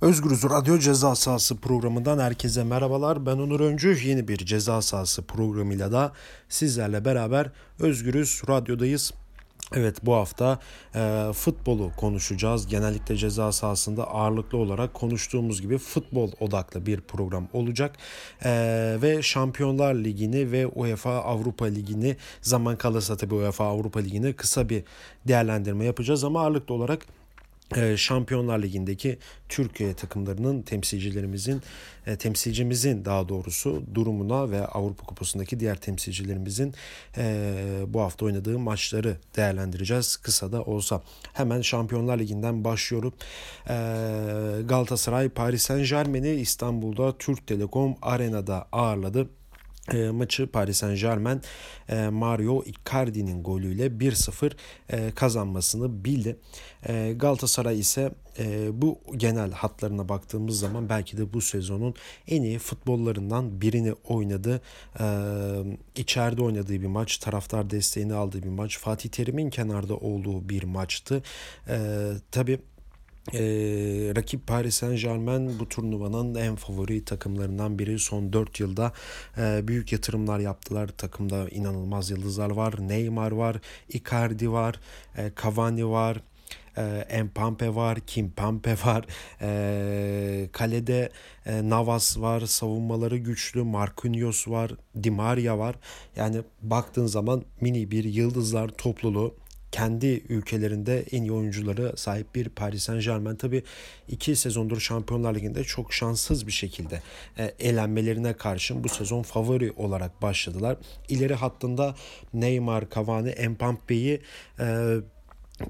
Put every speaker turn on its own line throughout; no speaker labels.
Özgürüz Radyo Ceza Sahası programından herkese merhabalar. Ben Onur Öncü. Yeni bir ceza sahası programıyla da sizlerle beraber Özgürüz Radyo'dayız. Evet bu hafta e, futbolu konuşacağız. Genellikle ceza sahasında ağırlıklı olarak konuştuğumuz gibi futbol odaklı bir program olacak. E, ve Şampiyonlar Ligi'ni ve UEFA Avrupa Ligi'ni zaman kalırsa tabii UEFA Avrupa Ligi'ni kısa bir değerlendirme yapacağız. Ama ağırlıklı olarak Şampiyonlar Ligi'ndeki Türkiye takımlarının temsilcilerimizin e, temsilcimizin daha doğrusu durumuna ve Avrupa Kupası'ndaki diğer temsilcilerimizin e, bu hafta oynadığı maçları değerlendireceğiz kısa da olsa. Hemen Şampiyonlar Ligi'nden başlıyorum. E, Galatasaray Paris Saint Germain'i İstanbul'da Türk Telekom Arena'da ağırladı. E, maçı Paris Saint Germain e, Mario Icardi'nin golüyle 1-0 e, kazanmasını bildi. E, Galatasaray ise e, bu genel hatlarına baktığımız zaman belki de bu sezonun en iyi futbollarından birini oynadı. E, içeride oynadığı bir maç, taraftar desteğini aldığı bir maç, Fatih Terim'in kenarda olduğu bir maçtı. E, tabii ee, rakip Paris Saint Germain bu turnuvanın en favori takımlarından biri. Son 4 yılda e, büyük yatırımlar yaptılar. Takımda inanılmaz yıldızlar var. Neymar var, Icardi var, e, Cavani var. E, Mpampe var, Kimpampe var, e, kalede e, Navas var, savunmaları güçlü, Marquinhos var, Di Maria var. Yani baktığın zaman mini bir yıldızlar topluluğu kendi ülkelerinde en iyi oyuncuları sahip bir Paris Saint Germain. Tabi iki sezondur Şampiyonlar Ligi'nde çok şanssız bir şekilde e, elenmelerine karşın bu sezon favori olarak başladılar. İleri hattında Neymar, Cavani, Mbappe'yi e,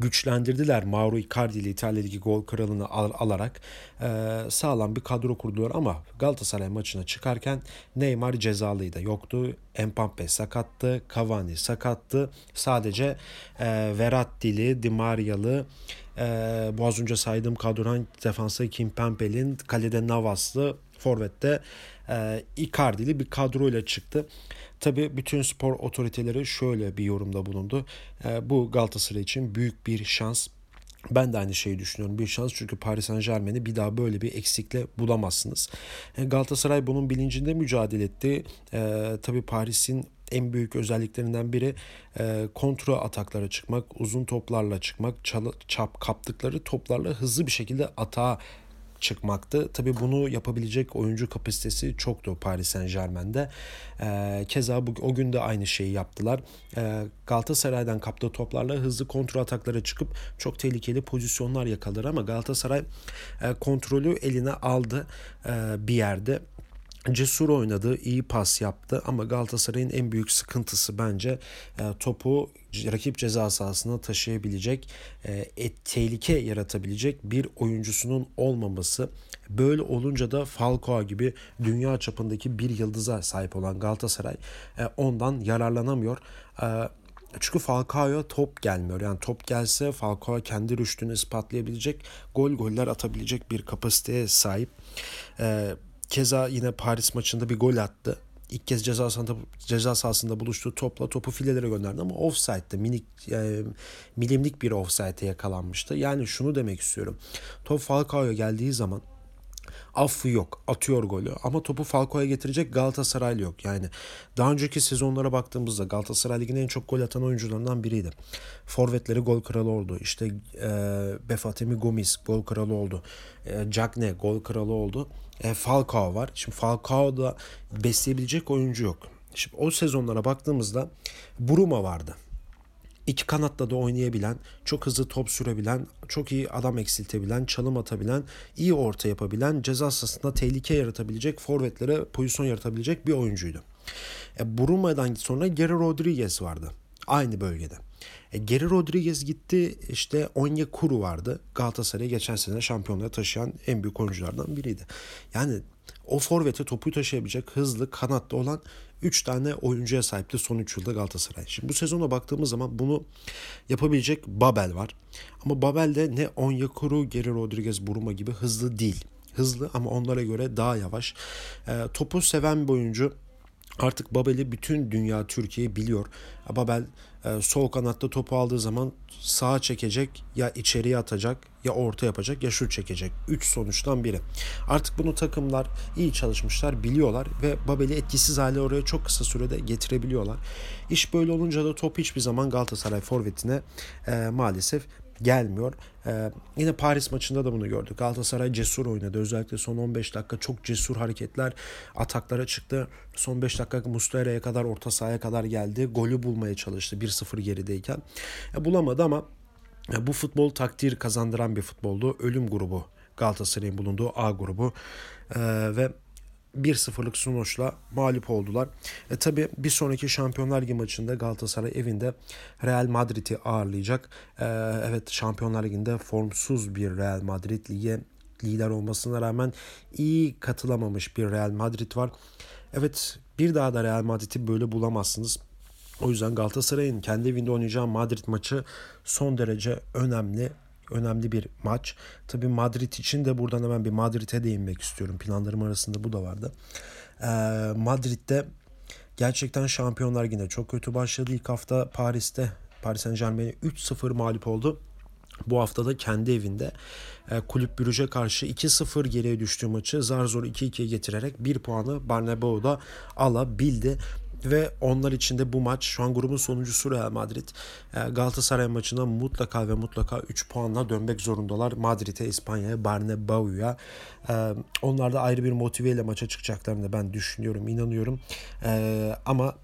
güçlendirdiler. Mauro Icardi ile İtalya'daki gol kralını al- alarak e, sağlam bir kadro kurdular ama Galatasaray maçına çıkarken Neymar cezalıydı. Yoktu. Mbappe sakattı. Cavani sakattı. Sadece e, Verratti'li, Di Maria'lı e, az önce saydığım kadrodan defansa Kimpembe'nin kalede Navas'lı Forvet'te e, Icardi'li bir kadroyla çıktı. Tabi bütün spor otoriteleri şöyle bir yorumda bulundu. E, bu Galatasaray için büyük bir şans. Ben de aynı şeyi düşünüyorum. Bir şans çünkü Paris Saint Germain'i bir daha böyle bir eksikle bulamazsınız. E, Galatasaray bunun bilincinde mücadele etti. E, tabii Paris'in en büyük özelliklerinden biri e, kontra ataklara çıkmak, uzun toplarla çıkmak, çal, çap kaptıkları toplarla hızlı bir şekilde atağa çıkmaktı. Tabi bunu yapabilecek oyuncu kapasitesi çoktu Paris Saint Germain'de. E, keza bu, o gün de aynı şeyi yaptılar. E, Galatasaray'dan kaptığı toplarla hızlı kontrol ataklara çıkıp çok tehlikeli pozisyonlar yakalaır ama Galatasaray e, kontrolü eline aldı e, bir yerde Cesur oynadı, iyi pas yaptı ama Galatasaray'ın en büyük sıkıntısı bence e, topu rakip ceza sahasına taşıyabilecek, e, et, tehlike yaratabilecek bir oyuncusunun olmaması. Böyle olunca da Falcao gibi dünya çapındaki bir yıldıza sahip olan Galatasaray e, ondan yararlanamıyor. Çünkü Falcao'ya top gelmiyor. Yani top gelse Falcao kendi rüştünü ispatlayabilecek, gol goller atabilecek bir kapasiteye sahip. Ee, Keza yine Paris maçında bir gol attı. İlk kez ceza sahasında, ceza sahasında buluştuğu topla topu filelere gönderdi ama offside'de minik e, milimlik bir offside'e yakalanmıştı. Yani şunu demek istiyorum. Top Falcao'ya geldiği zaman affı yok. Atıyor golü. Ama topu Falcao'ya getirecek Galatasaraylı yok. Yani daha önceki sezonlara baktığımızda Galatasaray Ligi'nin en çok gol atan oyuncularından biriydi. Forvetleri gol kralı oldu. İşte e, Befatemi Gomis gol kralı oldu. E, Cagne gol kralı oldu. E, Falcao var. Şimdi Falcao'da besleyebilecek oyuncu yok. Şimdi o sezonlara baktığımızda Buruma vardı iki kanatta da oynayabilen, çok hızlı top sürebilen, çok iyi adam eksiltebilen, çalım atabilen, iyi orta yapabilen, ceza sahasında tehlike yaratabilecek, forvetlere pozisyon yaratabilecek bir oyuncuydu. E, Bruma'dan sonra Geri Rodriguez vardı. Aynı bölgede. E, Geri Rodriguez gitti işte Onyekuru vardı. Galatasaray'ı geçen sene şampiyonluğa taşıyan en büyük oyunculardan biriydi. Yani o forvete topu taşıyabilecek hızlı kanatta olan 3 tane oyuncuya sahipti son 3 yılda Galatasaray. Şimdi bu sezona baktığımız zaman bunu yapabilecek Babel var. Ama Babel de ne Onyekuru, Geri Rodriguez, Buruma gibi hızlı değil. Hızlı ama onlara göre daha yavaş. E, topu seven bir oyuncu Artık Babel'i bütün dünya Türkiye biliyor. Babel e, sol kanatta topu aldığı zaman sağa çekecek ya içeriye atacak ya orta yapacak ya şut çekecek. Üç sonuçtan biri. Artık bunu takımlar iyi çalışmışlar biliyorlar ve Babel'i etkisiz hale oraya çok kısa sürede getirebiliyorlar. İş böyle olunca da top hiçbir zaman Galatasaray forvetine e, maalesef gelmiyor. Ee, yine Paris maçında da bunu gördük. Galatasaray cesur oynadı. Özellikle son 15 dakika çok cesur hareketler ataklara çıktı. Son 5 dakika Muslera'ya kadar orta sahaya kadar geldi. Golü bulmaya çalıştı 1-0 gerideyken. E, bulamadı ama bu futbol takdir kazandıran bir futboldu. Ölüm grubu Galatasaray'ın bulunduğu A grubu. E, ve 1-0'lık sonuçla mağlup oldular. E tabi bir sonraki Şampiyonlar Ligi maçında Galatasaray evinde Real Madrid'i ağırlayacak. E, evet Şampiyonlar Ligi'nde formsuz bir Real Madrid lige lider olmasına rağmen iyi katılamamış bir Real Madrid var. Evet bir daha da Real Madrid'i böyle bulamazsınız. O yüzden Galatasaray'ın kendi evinde oynayacağı Madrid maçı son derece önemli önemli bir maç. Tabii Madrid için de buradan hemen bir Madrid'e değinmek istiyorum. Planlarım arasında bu da vardı. Ee, Madrid'de gerçekten Şampiyonlar yine çok kötü başladı. İlk hafta Paris'te Paris Saint Germain'e 3-0 mağlup oldu. Bu hafta da kendi evinde e, Kulüp Brüj'e karşı 2-0 geriye düştüğü maçı zar zor 2-2'ye getirerek 1 puanı Bernabeu'da alabildi ve onlar için de bu maç şu an grubun sonuncusu Real Madrid. Ee, Galatasaray maçına mutlaka ve mutlaka 3 puanla dönmek zorundalar. Madrid'e, İspanya'ya, Bernabeu'ya. Ee, onlar da ayrı bir motiveyle maça çıkacaklarını ben düşünüyorum, inanıyorum. Ee, ama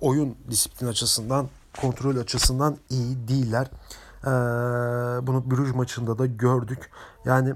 oyun disiplin açısından, kontrol açısından iyi değiller. Bunu Brüj maçında da gördük. Yani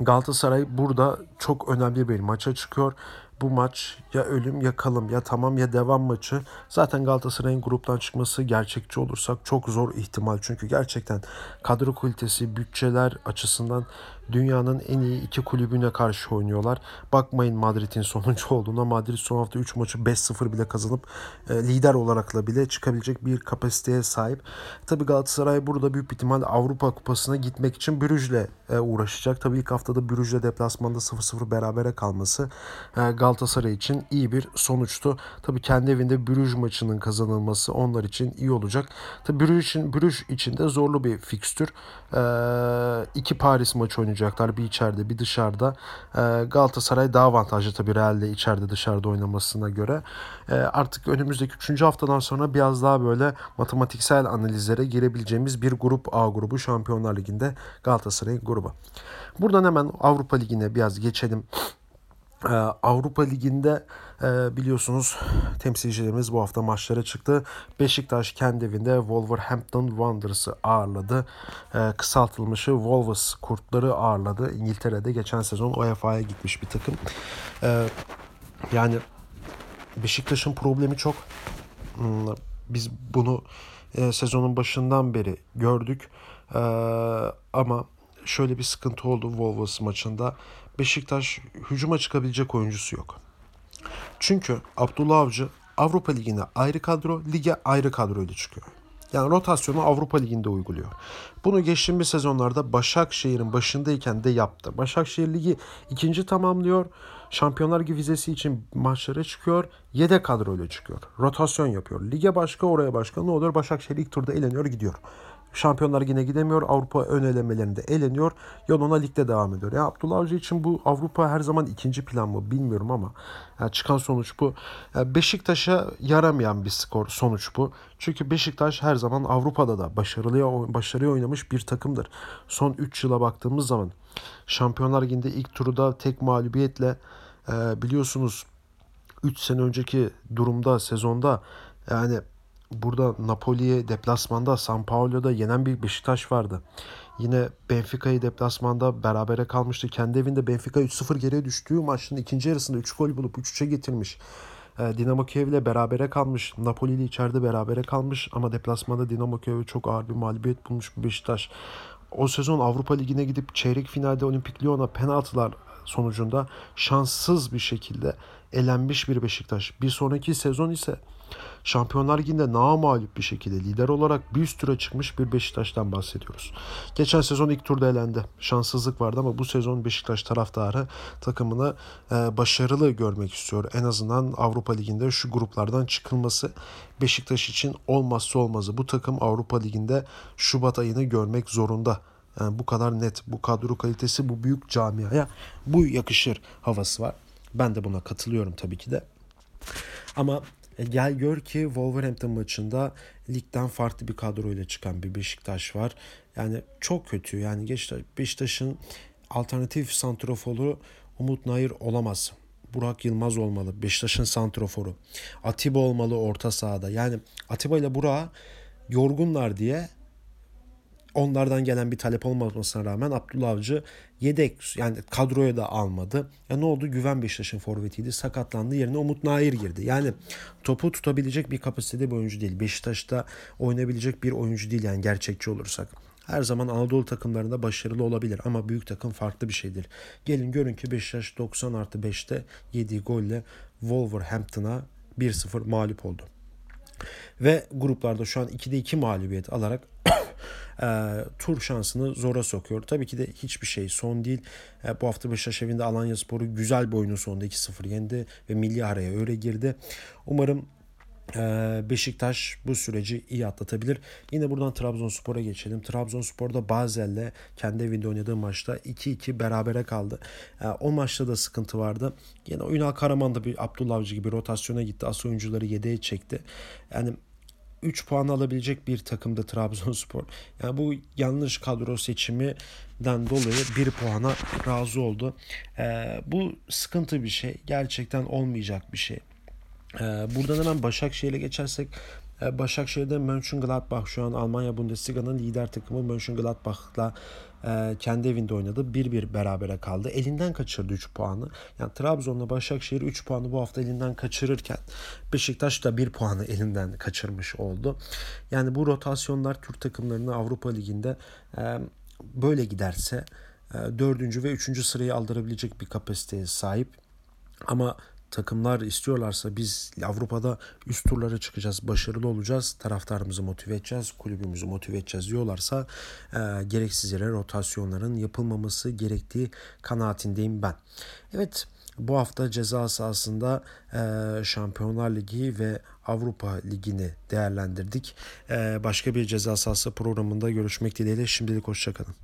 Galatasaray burada çok önemli bir maça çıkıyor bu maç ya ölüm ya kalım ya tamam ya devam maçı. Zaten Galatasaray'ın gruptan çıkması gerçekçi olursak çok zor ihtimal. Çünkü gerçekten kadro kalitesi, bütçeler açısından dünyanın en iyi iki kulübüne karşı oynuyorlar. Bakmayın Madrid'in sonuncu olduğuna. Madrid son hafta 3 maçı 5-0 bile kazanıp e, lider olarakla bile çıkabilecek bir kapasiteye sahip. Tabii Galatasaray burada büyük ihtimal Avrupa Kupası'na gitmek için Brüj'le e, uğraşacak. Tabii ilk haftada Brüj'le deplasmanda 0-0 berabere kalması e, Galatasaray için iyi bir sonuçtu. Tabii kendi evinde Brüj maçının kazanılması onlar için iyi olacak. Tabii Brüj için, Brüj için de zorlu bir fikstür. E, iki Paris maçı oynayacak oynayacaklar. Bir içeride bir dışarıda. E, Galatasaray daha avantajlı tabii Real'de içeride dışarıda oynamasına göre. E, artık önümüzdeki 3. haftadan sonra biraz daha böyle matematiksel analizlere girebileceğimiz bir grup A grubu Şampiyonlar Ligi'nde Galatasaray grubu. Buradan hemen Avrupa Ligi'ne biraz geçelim. Ee, Avrupa Ligi'nde e, biliyorsunuz temsilcilerimiz bu hafta maçlara çıktı. Beşiktaş kendi evinde Wolverhampton Wanderers'ı ağırladı. Ee, kısaltılmışı Wolves Kurtları ağırladı. İngiltere'de geçen sezon UEFA'ya gitmiş bir takım. Ee, yani Beşiktaş'ın problemi çok. Hmm, biz bunu e, sezonun başından beri gördük. Ama şöyle bir sıkıntı oldu Wolves maçında. Beşiktaş hücuma çıkabilecek oyuncusu yok. Çünkü Abdullah Avcı Avrupa Ligi'ne ayrı kadro, lige ayrı kadroyla çıkıyor. Yani rotasyonu Avrupa Ligi'nde uyguluyor. Bunu geçtiğimiz sezonlarda Başakşehir'in başındayken de yaptı. Başakşehir Ligi ikinci tamamlıyor. Şampiyonlar Ligi vizesi için maçlara çıkıyor. Yedek kadroyla çıkıyor. Rotasyon yapıyor. Lige başka oraya başka ne oluyor? Başakşehir ilk turda eleniyor gidiyor. Şampiyonlar yine gidemiyor. Avrupa ön elemelerinde eleniyor. Yoluna ligde devam ediyor. Ya Abdullah Avcı için bu Avrupa her zaman ikinci plan mı bilmiyorum ama yani çıkan sonuç bu. Yani Beşiktaş'a yaramayan bir skor sonuç bu. Çünkü Beşiktaş her zaman Avrupa'da da başarılı başarıya oynamış bir takımdır. Son 3 yıla baktığımız zaman Şampiyonlar Ligi'nde ilk turda tek mağlubiyetle e, biliyorsunuz 3 sene önceki durumda sezonda yani burada Napoli'ye deplasmanda San Paulo'da yenen bir Beşiktaş vardı. Yine Benfica'yı deplasmanda berabere kalmıştı. Kendi evinde Benfica 3-0 geriye düştüğü maçın ikinci yarısında 3 gol bulup 3-3'e getirmiş. Ee, Dinamo Kiev ile berabere kalmış. Napoli ile içeride berabere kalmış ama deplasmanda Dinamo Kiev'e çok ağır bir mağlubiyet bulmuş bir Beşiktaş. O sezon Avrupa Ligi'ne gidip çeyrek finalde Olimpik Lyon'a penaltılar sonucunda şanssız bir şekilde elenmiş bir Beşiktaş. Bir sonraki sezon ise Şampiyonlar Ligi'nde namalip bir şekilde lider olarak bir üst tura çıkmış bir Beşiktaş'tan bahsediyoruz. Geçen sezon ilk turda elendi. Şanssızlık vardı ama bu sezon Beşiktaş taraftarı takımını e, başarılı görmek istiyor. En azından Avrupa Ligi'nde şu gruplardan çıkılması Beşiktaş için olmazsa olmazı. Bu takım Avrupa Ligi'nde Şubat ayını görmek zorunda. Yani bu kadar net, bu kadro kalitesi bu büyük camiaya bu yakışır havası var. Ben de buna katılıyorum tabii ki de. Ama e, gel gör ki Wolverhampton maçında ligden farklı bir kadroyla çıkan bir Beşiktaş var. Yani çok kötü. Yani Beşiktaş'ın alternatif santroforu Umut Nayır olamaz. Burak Yılmaz olmalı. Beşiktaş'ın santroforu. Atiba olmalı orta sahada. Yani Atiba ile Burak'ı yorgunlar diye onlardan gelen bir talep olmamasına rağmen Abdullah Avcı yedek yani kadroya da almadı. Ya ne oldu? Güven Beşiktaş'ın forvetiydi. Sakatlandı. Yerine Umut Nair girdi. Yani topu tutabilecek bir kapasitede bir oyuncu değil. Beşiktaş'ta oynayabilecek bir oyuncu değil yani gerçekçi olursak. Her zaman Anadolu takımlarında başarılı olabilir ama büyük takım farklı bir şeydir. Gelin görün ki Beşiktaş 90 artı 5'te yediği golle Wolverhampton'a 1-0 mağlup oldu. Ve gruplarda şu an 2'de 2 mağlubiyet alarak e, tur şansını zora sokuyor. Tabii ki de hiçbir şey son değil. E, bu hafta Beşiktaş evinde Alanya Sporu güzel bir oyunun sonunda 2-0 yendi ve milli araya öyle girdi. Umarım Beşiktaş bu süreci iyi atlatabilir. Yine buradan Trabzonspor'a geçelim. Trabzonspor'da Bazel'le kendi evinde oynadığı maçta 2-2 berabere kaldı. O maçta da sıkıntı vardı. Yine Ünal Karaman da bir Abdullah Avcı gibi rotasyona gitti. As oyuncuları yedeğe çekti. Yani 3 puan alabilecek bir takımda Trabzonspor. Yani bu yanlış kadro seçiminden dolayı 1 puana razı oldu. Ee, bu sıkıntı bir şey. Gerçekten olmayacak bir şey. Ee, buradan hemen Başakşehir'e geçersek Başakşehir'de Mönchengladbach şu an Almanya Bundesliga'nın lider takımı Mönchengladbach'la e, kendi evinde oynadı. 1-1 berabere kaldı. Elinden kaçırdı 3 puanı. Yani Trabzon'la Başakşehir 3 puanı bu hafta elinden kaçırırken Beşiktaş da 1 puanı elinden kaçırmış oldu. Yani bu rotasyonlar Türk takımlarını Avrupa Ligi'nde e, böyle giderse 4. ve 3. sırayı aldırabilecek bir kapasiteye sahip. Ama takımlar istiyorlarsa biz Avrupa'da üst turlara çıkacağız, başarılı olacağız, taraftarımızı motive edeceğiz, kulübümüzü motive edeceğiz diyorlarsa e, gereksiz yere rotasyonların yapılmaması gerektiği kanaatindeyim ben. Evet bu hafta ceza sahasında e, Şampiyonlar Ligi ve Avrupa Ligi'ni değerlendirdik. E, başka bir ceza sahası programında görüşmek dileğiyle şimdilik hoşçakalın.